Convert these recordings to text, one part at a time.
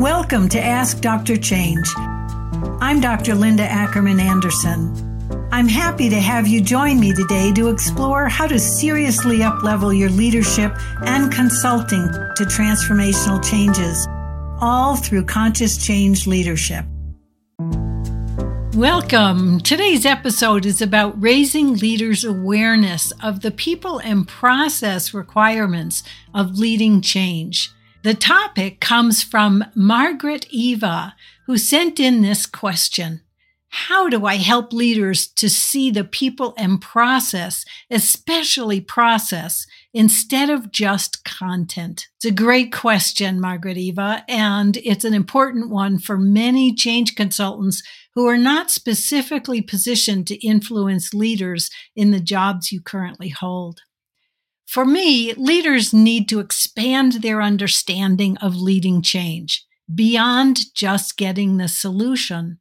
Welcome to Ask Dr. Change. I'm Dr. Linda Ackerman Anderson. I'm happy to have you join me today to explore how to seriously uplevel your leadership and consulting to transformational changes, all through conscious change leadership. Welcome. Today's episode is about raising leaders' awareness of the people and process requirements of leading change. The topic comes from Margrete Eva, who sent in this question. How do I help leaders to see the people and process, especially process, instead of just content? It's a great question, Margrete Eva, and it's an important one for many change consultants who are not specifically positioned to influence leaders in the jobs you currently hold. For me, leaders need to expand their understanding of leading change beyond just getting the solution.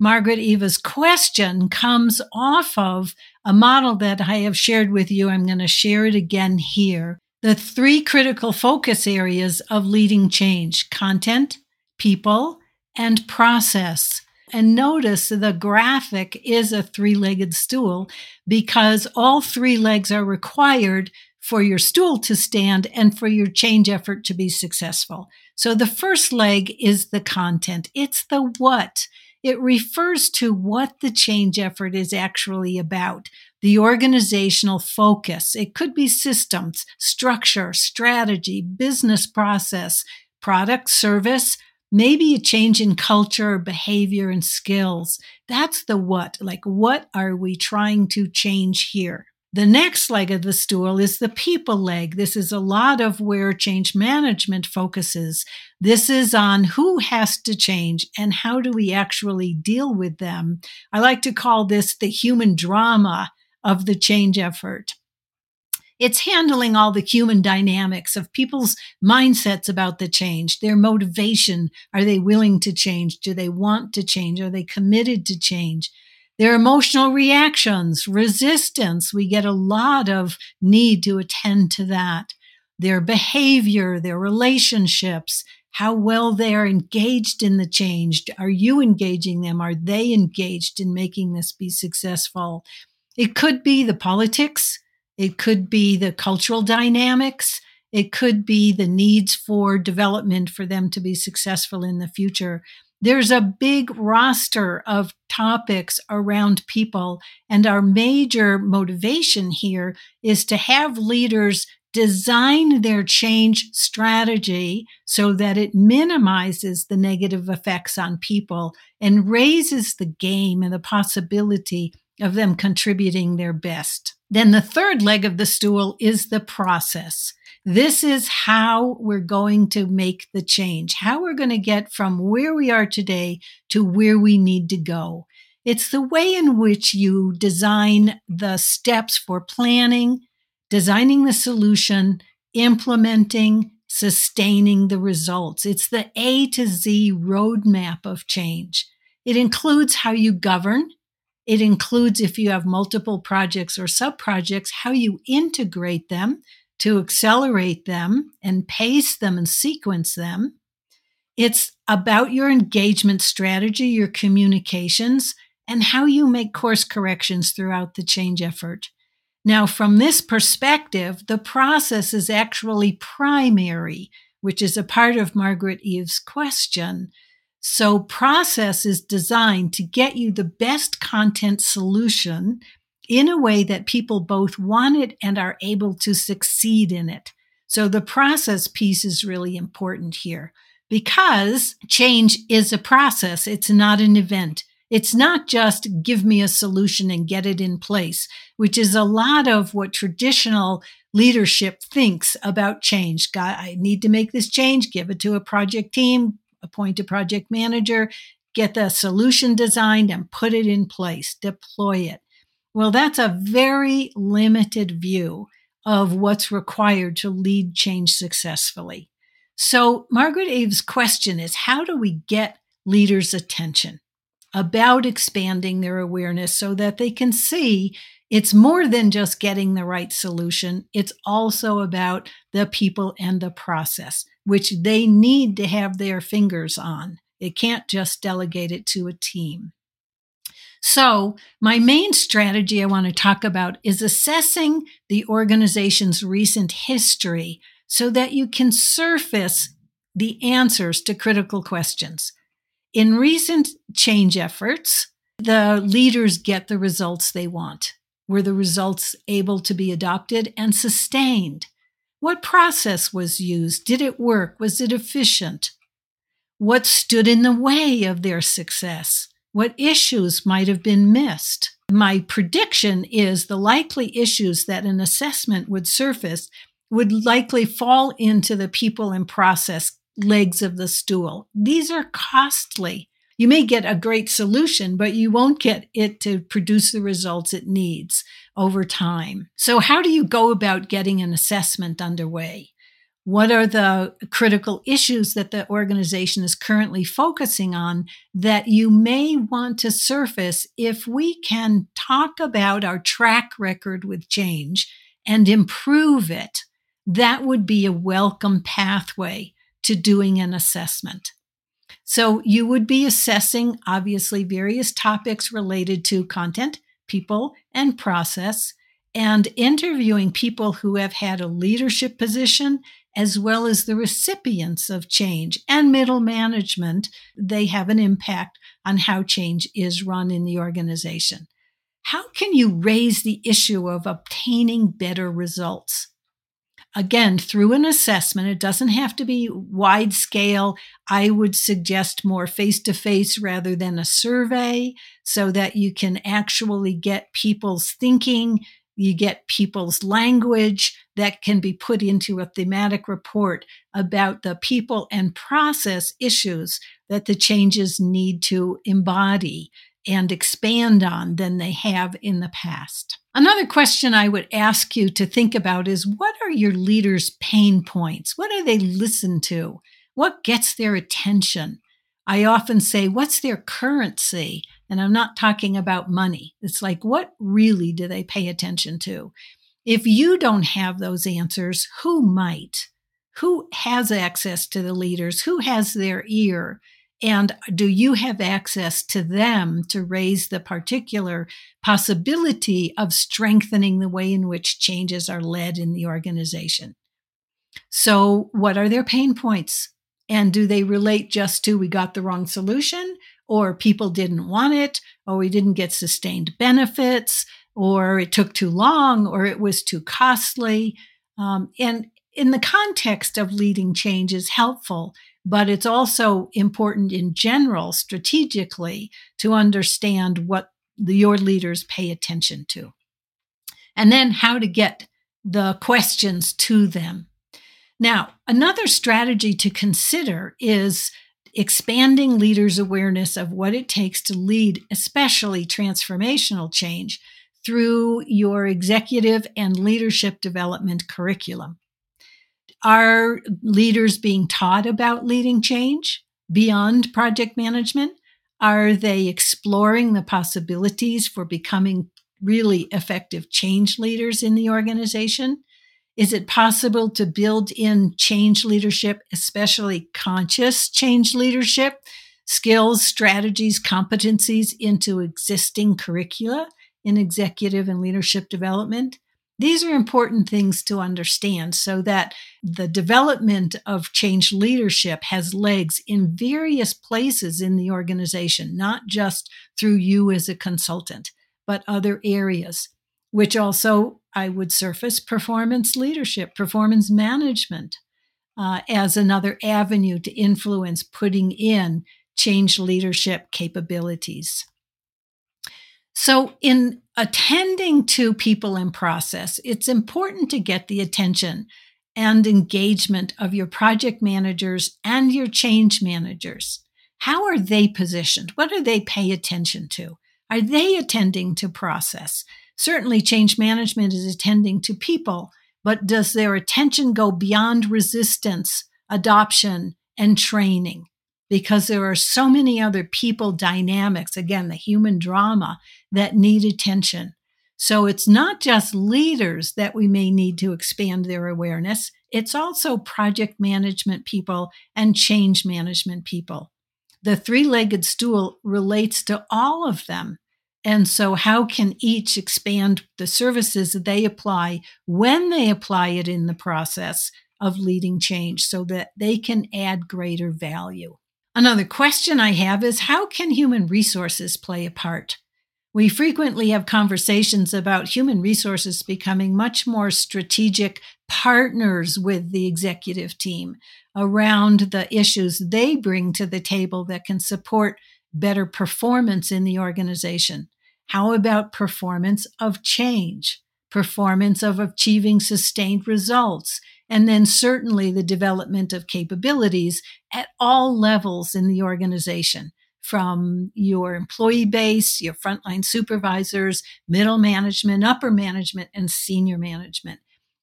Margrete Eva's question comes off of a model that I have shared with you. I'm going to share it again here. The three critical focus areas of leading change content, people, and process. And notice the graphic is a three legged stool because all three legs are required for your stool to stand and for your change effort to be successful. So the first leg is the content. It's the what. It refers to what the change effort is actually about. The organizational focus. It could be systems, structure, strategy, business process, product, service, maybe a change in culture, behavior, and skills. That's the what. Like, what are we trying to change here? The next leg of the stool is the people leg. This is a lot of where change management focuses. This is on who has to change and how do we actually deal with them. I like to call this the human drama of the change effort. It's handling all the human dynamics of people's mindsets about the change, their motivation. Are they willing to change? Do they want to change? Are they committed to change? Their emotional reactions, resistance, we get a lot of need to attend to that. Their behavior, their relationships, how well they are engaged in the change. Are you engaging them? Are they engaged in making this be successful? It could be the politics. It could be the cultural dynamics. It could be the needs for development for them to be successful in the future. There's a big roster of topics around people. And our major motivation here is to have leaders design their change strategy so that it minimizes the negative effects on people and raises the game and the possibility of them contributing their best. Then the third leg of the stool is the process. This is how we're going to make the change, how we're going to get from where we are today to where we need to go. It's the way in which you design the steps for planning, designing the solution, implementing, sustaining the results. It's the A to Z roadmap of change. It includes how you govern. It includes if you have multiple projects or sub projects, how you integrate them to accelerate them and pace them and sequence them. It's about your engagement strategy, your communications, and how you make course corrections throughout the change effort. Now, from this perspective, the process is actually primary, which is a part of Margrete Eva's question. So, process is designed to get you the best content solution in a way that people both want it and are able to succeed in it. So the process piece is really important here because change is a process. It's not an event. It's not just give me a solution and get it in place, which is a lot of what traditional leadership thinks about change. God, I need to make this change, give it to a project team, appoint a project manager, get the solution designed and put it in place, deploy it. Well, that's a very limited view of what's required to lead change successfully. So, Margrete Eva's question is how do we get leaders' attention about expanding their awareness so that they can see It's more than just getting the right solution. It's also about the people and the process, which they need to have their fingers on. It can't just delegate it to a team. So, my main strategy I want to talk about is assessing the organization's recent history so that you can surface the answers to critical questions. In recent change efforts, the leaders get the results they want. Were the results able to be adopted and sustained? What process was used? Did it work? Was it efficient? What stood in the way of their success? What issues might have been missed? My prediction is the likely issues that an assessment would surface would likely fall into the people and process legs of the stool. These are costly. You may get a great solution, but you won't get it to produce the results it needs over time. So, how do you go about getting an assessment underway? What are the critical issues that the organization is currently focusing on that you may want to surface if we can talk about our track record with change and improve it? That would be a welcome pathway to doing an assessment. So you would be assessing obviously various topics related to content, people, and process, and interviewing people who have had a leadership position as well as the recipients of change and middle management. They have an impact on how change is run in the organization. How can you raise the issue of obtaining better results? again, through an assessment, it doesn't have to be wide scale. I would suggest more face to face rather than a survey so that you can actually get people's thinking, you get people's language that can be put into a thematic report about the people and process issues that the changes need to embody and expand on than they have in the past. Another question I would ask you to think about is what are your leaders' pain points? What do they listen to? What gets their attention? I often say, what's their currency? And I'm not talking about money. It's like, what really do they pay attention to? If you don't have those answers, who might? Who has access to the leaders? Who has their ear? And do you have access to them to raise the particular possibility of strengthening the way in which changes are led in the organization? So, what are their pain points? And do they relate just to we got the wrong solution, or people didn't want it, or we didn't get sustained benefits, or it took too long, or it was too costly? Um, and in the context of leading change is helpful but it's also important in general strategically to understand what the, your leaders pay attention to. And then how to get the questions to them. Now, another strategy to consider is expanding leaders' awareness of what it takes to lead, especially transformational change, through your executive and leadership development curriculum. Are leaders being taught about leading change beyond project management? Are they exploring the possibilities for becoming really effective change leaders in the organization? Is it possible to build in change leadership, especially conscious change leadership, skills, strategies, competencies into existing curricula in executive and leadership development? These are important things to understand so that the development of change leadership has legs in various places in the organization, not just through you as a consultant, but other areas, which also I would surface performance leadership, performance management uh, as another avenue to influence putting in change leadership capabilities. So, in attending to people and process, it's important to get the attention and engagement of your project managers and your change managers. How are they positioned? What do they pay attention to? Are they attending to process? Certainly, change management is attending to people, but does their attention go beyond resistance, adoption, and training? because there are so many other people dynamics, again, the human drama that need attention. So it's not just leaders that we may need to expand their awareness, it's also project management people and change management people. The three legged stool relates to all of them. And so, how can each expand the services that they apply when they apply it in the process of leading change so that they can add greater value? Another question I have is how can human resources play a part? We frequently have conversations about human resources becoming much more strategic partners with the executive team around the issues they bring to the table that can support better performance in the organization. How about performance of change, performance of achieving sustained results, and then certainly the development of capabilities at all levels in the organization? from your employee base, your frontline supervisors, middle management, upper management, and senior management.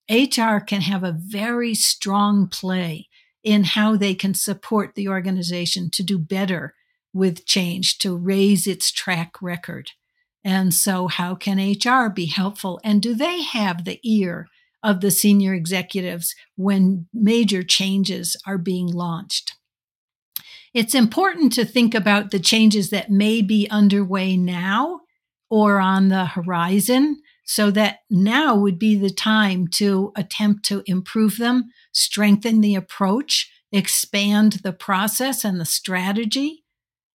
HR can have a very strong play in how they can support the organization to do better with change, to raise its track record. And so, how can HR be helpful? And do they have the ear of the senior executives when major changes are being launched? it's important to think about the changes that may be underway now or on the horizon so that now would be the time to attempt to improve them, strengthen the approach, expand the process and the strategy.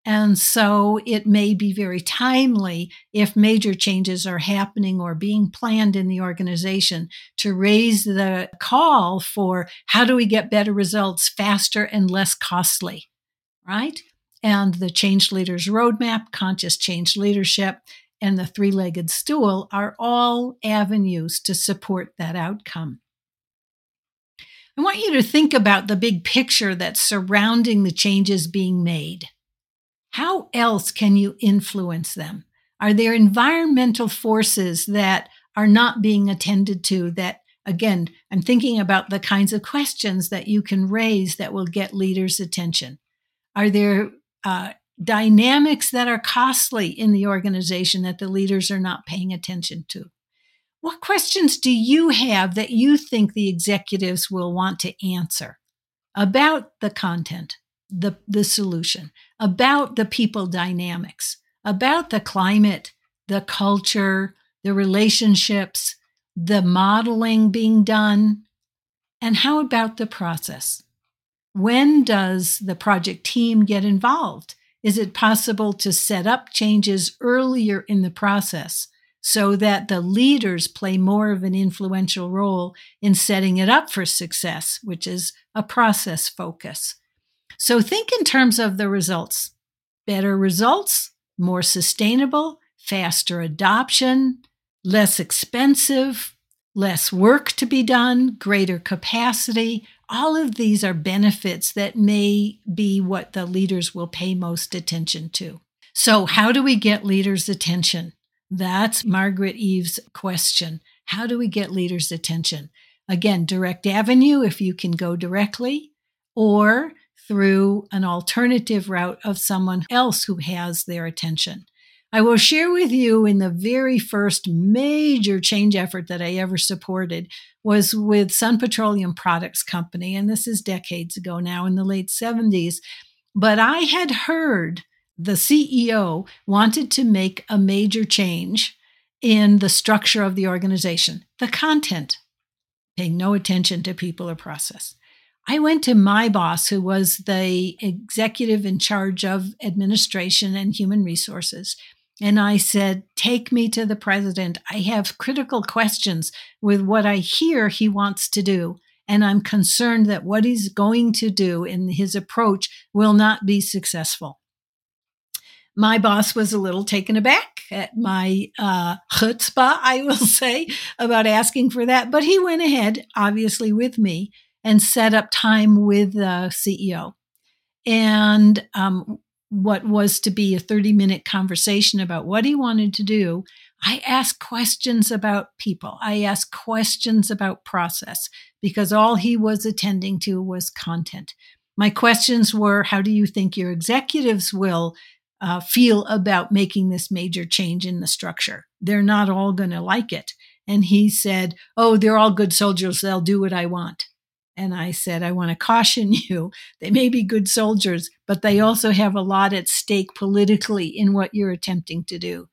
And so it may be very timely if major changes are happening or being planned in the organization to raise the call for how do we get better results faster and less costly right? And the Change Leaders Roadmap, Conscious Change Leadership, and the Three Legged Stool are all avenues to support that outcome. I want you to think about the big picture that's surrounding the changes being made. How else can you influence them? Are there environmental forces that are not being attended to that again i'm thinking about the kinds of questions that you can raise that will get leaders attention are there uh, dynamics that are costly in the organization that the leaders are not paying attention to? What questions do you have that you think the executives will want to answer about the content, the, the solution, about the people dynamics, about the climate, the culture, the relationships, the modeling being done? And how about the process? When does the project team get involved? Is it possible to set up changes earlier in the process so that the leaders play more of an influential role in setting it up for success, which is a process focus? So think in terms of the results better results, more sustainable, faster adoption, less expensive, less work to be done, greater capacity, all of these are benefits that may be what the leaders will pay most attention to. So, how do we get leaders' attention? That's Margrete Eva's question. How do we get leaders' attention? Again, direct avenue if you can go directly, or through an alternative route of someone else who has their attention. I will share with you in the very first major change effort that I ever supported was with Sun Petroleum Products Company. And this is decades ago now in the late 70s. But I had heard the CEO wanted to make a major change in the structure of the organization, the content, paying no attention to people or process. I went to my boss, who was the executive in charge of administration and human resources, and I said, Take me to the president. I have critical questions with what I hear he wants to do. And I'm concerned that what he's going to do in his approach will not be successful. My boss was a little taken aback at my uh, chutzpah, I will say, about asking for that. But he went ahead, obviously, with me and set up time with the CEO. And um, what was to be a 30 minute conversation about what he wanted to do, I asked questions about people. I asked questions about process because all he was attending to was content. My questions were How do you think your executives will uh, feel about making this major change in the structure? they're not all going to like it. And he said, Oh, they're all good soldiers. They'll do what I want. And I said, I want to caution you. They may be good soldiers, but they also have a lot at stake politically in what you're attempting to do.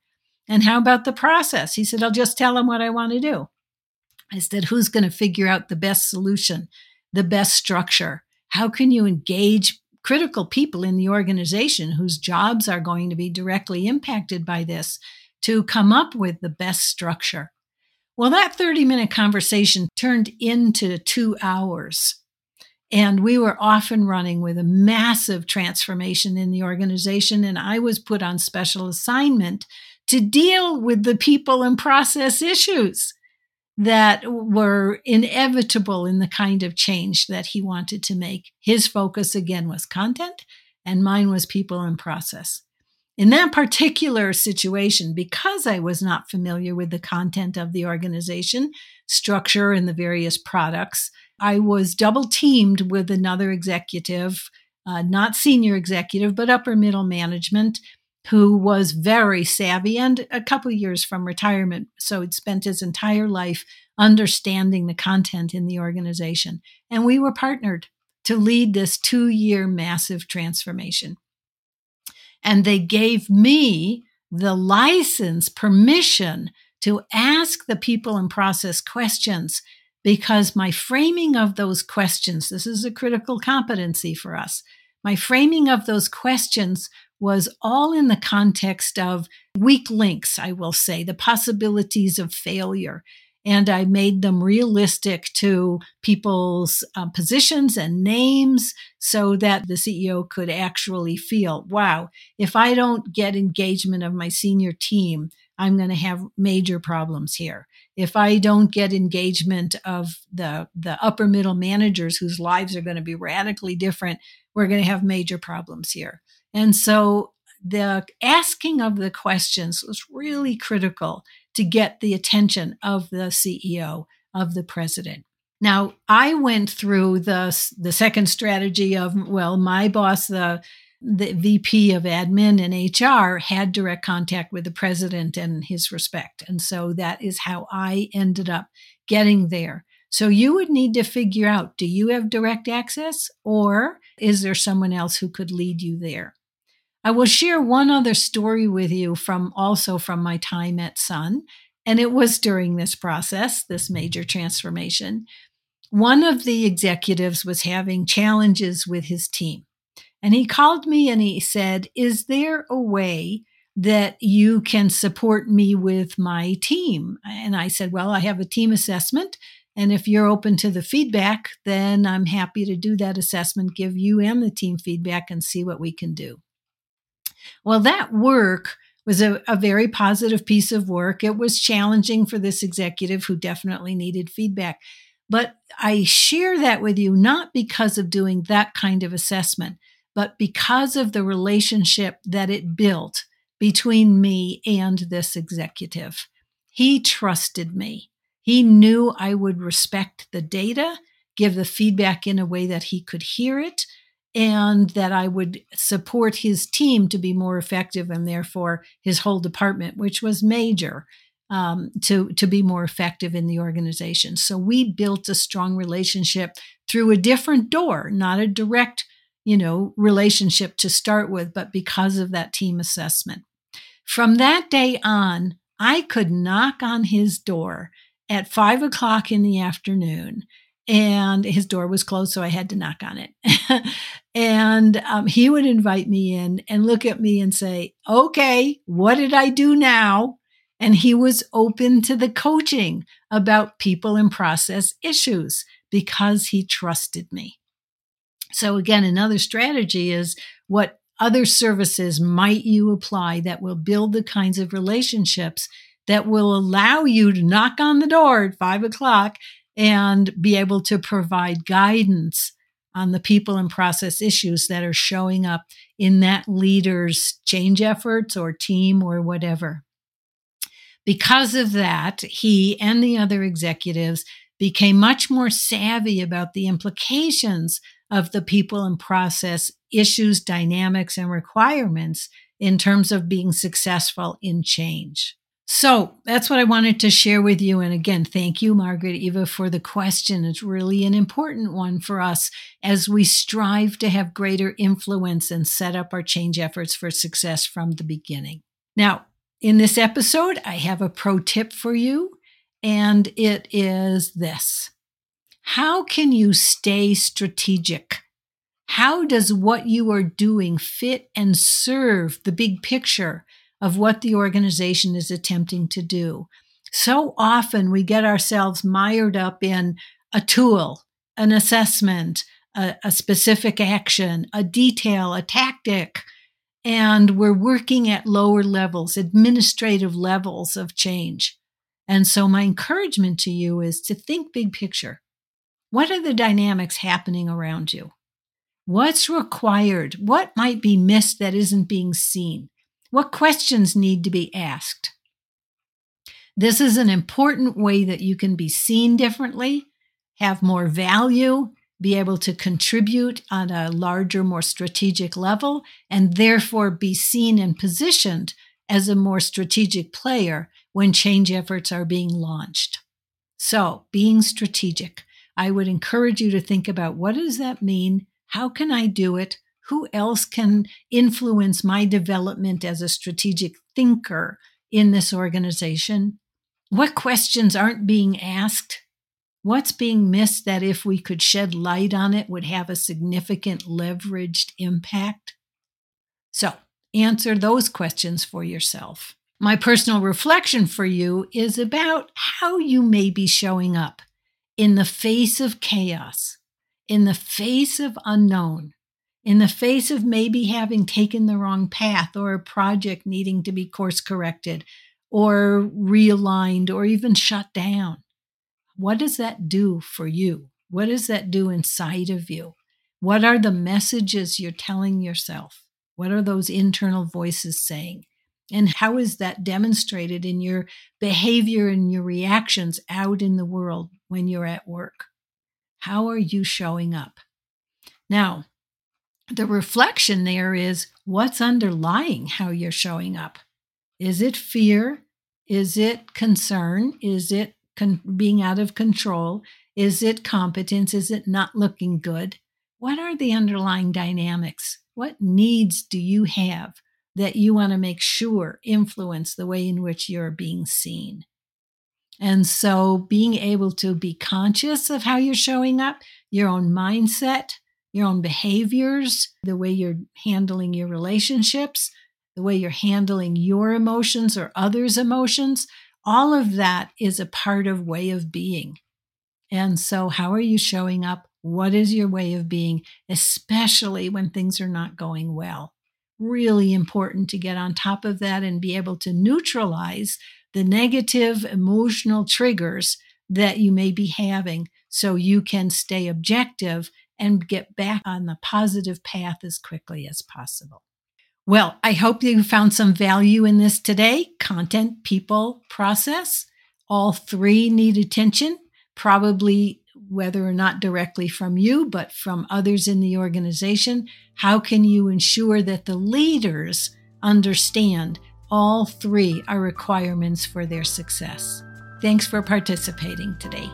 And how about the process? He said, I'll just tell them what I want to do. I said, Who's going to figure out the best solution, the best structure? How can you engage critical people in the organization whose jobs are going to be directly impacted by this to come up with the best structure? Well, that 30 minute conversation turned into two hours. And we were off and running with a massive transformation in the organization. And I was put on special assignment to deal with the people and process issues that were inevitable in the kind of change that he wanted to make. His focus again was content, and mine was people and process. In that particular situation, because I was not familiar with the content of the organization, structure, and the various products, I was double teamed with another executive, uh, not senior executive, but upper middle management, who was very savvy and a couple years from retirement. So he'd spent his entire life understanding the content in the organization. And we were partnered to lead this two year massive transformation. And they gave me the license, permission to ask the people and process questions because my framing of those questions, this is a critical competency for us. My framing of those questions was all in the context of weak links, I will say, the possibilities of failure. And I made them realistic to people's uh, positions and names so that the CEO could actually feel, wow, if I don't get engagement of my senior team, I'm going to have major problems here. If I don't get engagement of the, the upper middle managers whose lives are going to be radically different, we're going to have major problems here. And so the asking of the questions was really critical to get the attention of the CEO, of the president. Now, I went through the, the second strategy of, well, my boss, the, the VP of admin and HR, had direct contact with the president and his respect. And so that is how I ended up getting there. So you would need to figure out do you have direct access or is there someone else who could lead you there? I will share one other story with you from also from my time at Sun. And it was during this process, this major transformation. One of the executives was having challenges with his team. And he called me and he said, Is there a way that you can support me with my team? And I said, Well, I have a team assessment. And if you're open to the feedback, then I'm happy to do that assessment, give you and the team feedback, and see what we can do. Well, that work was a, a, very positive piece of work. It was challenging for this executive who definitely needed feedback. But I share that with you not because of doing that kind of assessment, but because of the relationship that it built between me and this executive. He trusted me. He knew I would respect the data, give the feedback in a way that he could hear it, and that I would support his team to be more effective and therefore his whole department, which was major, um, to, to be more effective in the organization. So we built a strong relationship through a different door, not a direct, you know, relationship to start with, but because of that team assessment. From that day on, I could knock on his door at five o'clock in the afternoon and his door was closed, so I had to knock on it. and um, he would invite me in and look at me and say, Okay, what did I do now? And he was open to the coaching about people and process issues because he trusted me. So, again, another strategy is what other services might you apply that will build the kinds of relationships that will allow you to knock on the door at five o'clock and be able to provide guidance on the people and process issues that are showing up in that leader's change efforts or team or whatever. Because of that, he and the other executives became much more savvy about the implications of the people and process issues, dynamics, and requirements in terms of being successful in change. So that's what I wanted to share with you. And again, thank you, Margrete Eva, for the question. It's really an important one for us as we strive to have greater influence and set up our change efforts for success from the beginning. Now, in this episode, I have a pro tip for you, and it is this How can you stay strategic? How does what you are doing fit and serve the big picture of what the organization is attempting to do. So often we get ourselves mired up in a tool, an assessment, a, a specific action, a detail, a tactic, and we're working at lower levels, administrative levels of change. And so, my encouragement to you is to think big picture. What are the dynamics happening around you? What's required? What might be missed that isn't being seen? What questions need to be asked? This is an important way that you can be seen differently, have more value, be able to contribute on a larger, more strategic level, and therefore be seen and positioned as a more strategic player when change efforts are being launched. So, being strategic, I would encourage you to think about what does that mean? How can I do it? Who else can influence my development as a strategic thinker in this organization? What questions aren't being asked? What's being missed that if we could shed light on it would have a significant leveraged impact? So, answer those questions for yourself. My personal reflection for you is about how you may be showing up in the face of chaos, in the face of unknown, in the face of maybe having taken the wrong path or a project needing to be course corrected or realigned or even shut down. What does that do for you? What does that do inside of you? What are the messages you're telling yourself? What are those internal voices saying? And how is that demonstrated in your behavior and your reactions out in the world when you're at work? How are you showing up? Now, the reflection there is what's underlying how you're showing up. Is it fear? Is it concern? Is it con- being out of control? Is it competence? Is it not looking good? What are the underlying dynamics? What needs do you have that you want to make sure influence the way in which you're being seen? And so being able to be conscious of how you're showing up, your own mindset, your own behaviors, the way you're handling your relationships, the way you're handling your emotions or others' emotions, all of that is a part of way of being. And so, how are you showing up? What is your way of being, especially when things are not going well? Really important to get on top of that and be able to neutralize the negative emotional triggers that you may be having so you can stay objective and get back on the positive path as quickly as possible. Well, I hope you found some value in this today content, people, process. All three need attention, probably whether or not directly from you, but from others in the organization. How can you ensure that the leaders understand all three are requirements for their success? Thanks for participating today.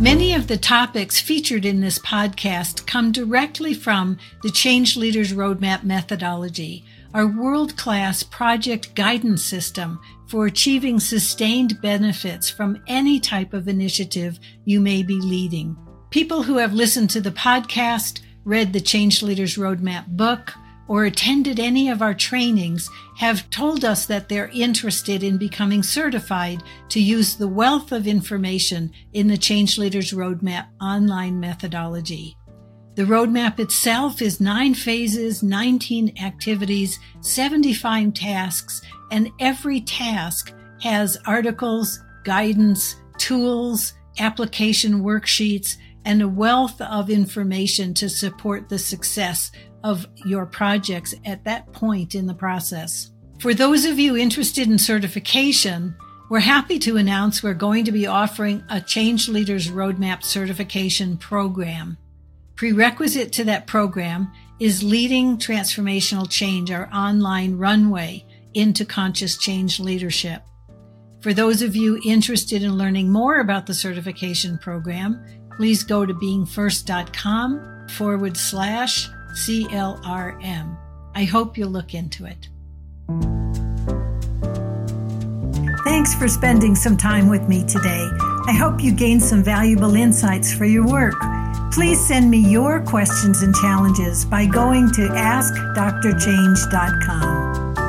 Many of the topics featured in this podcast come directly from the Change Leaders Roadmap methodology, our world class project guidance system for achieving sustained benefits from any type of initiative you may be leading. People who have listened to the podcast, read the Change Leaders Roadmap book, or attended any of our trainings have told us that they're interested in becoming certified to use the wealth of information in the Change Leaders Roadmap online methodology. The roadmap itself is nine phases, 19 activities, 75 tasks, and every task has articles, guidance, tools, application worksheets, and a wealth of information to support the success of your projects at that point in the process. For those of you interested in certification, we're happy to announce we're going to be offering a Change Leaders Roadmap certification program. Prerequisite to that program is Leading Transformational Change, our online runway into conscious change leadership. For those of you interested in learning more about the certification program, please go to beingfirst.com forward slash CLRM. I hope you'll look into it. Thanks for spending some time with me today. I hope you gained some valuable insights for your work. Please send me your questions and challenges by going to askdrchange.com.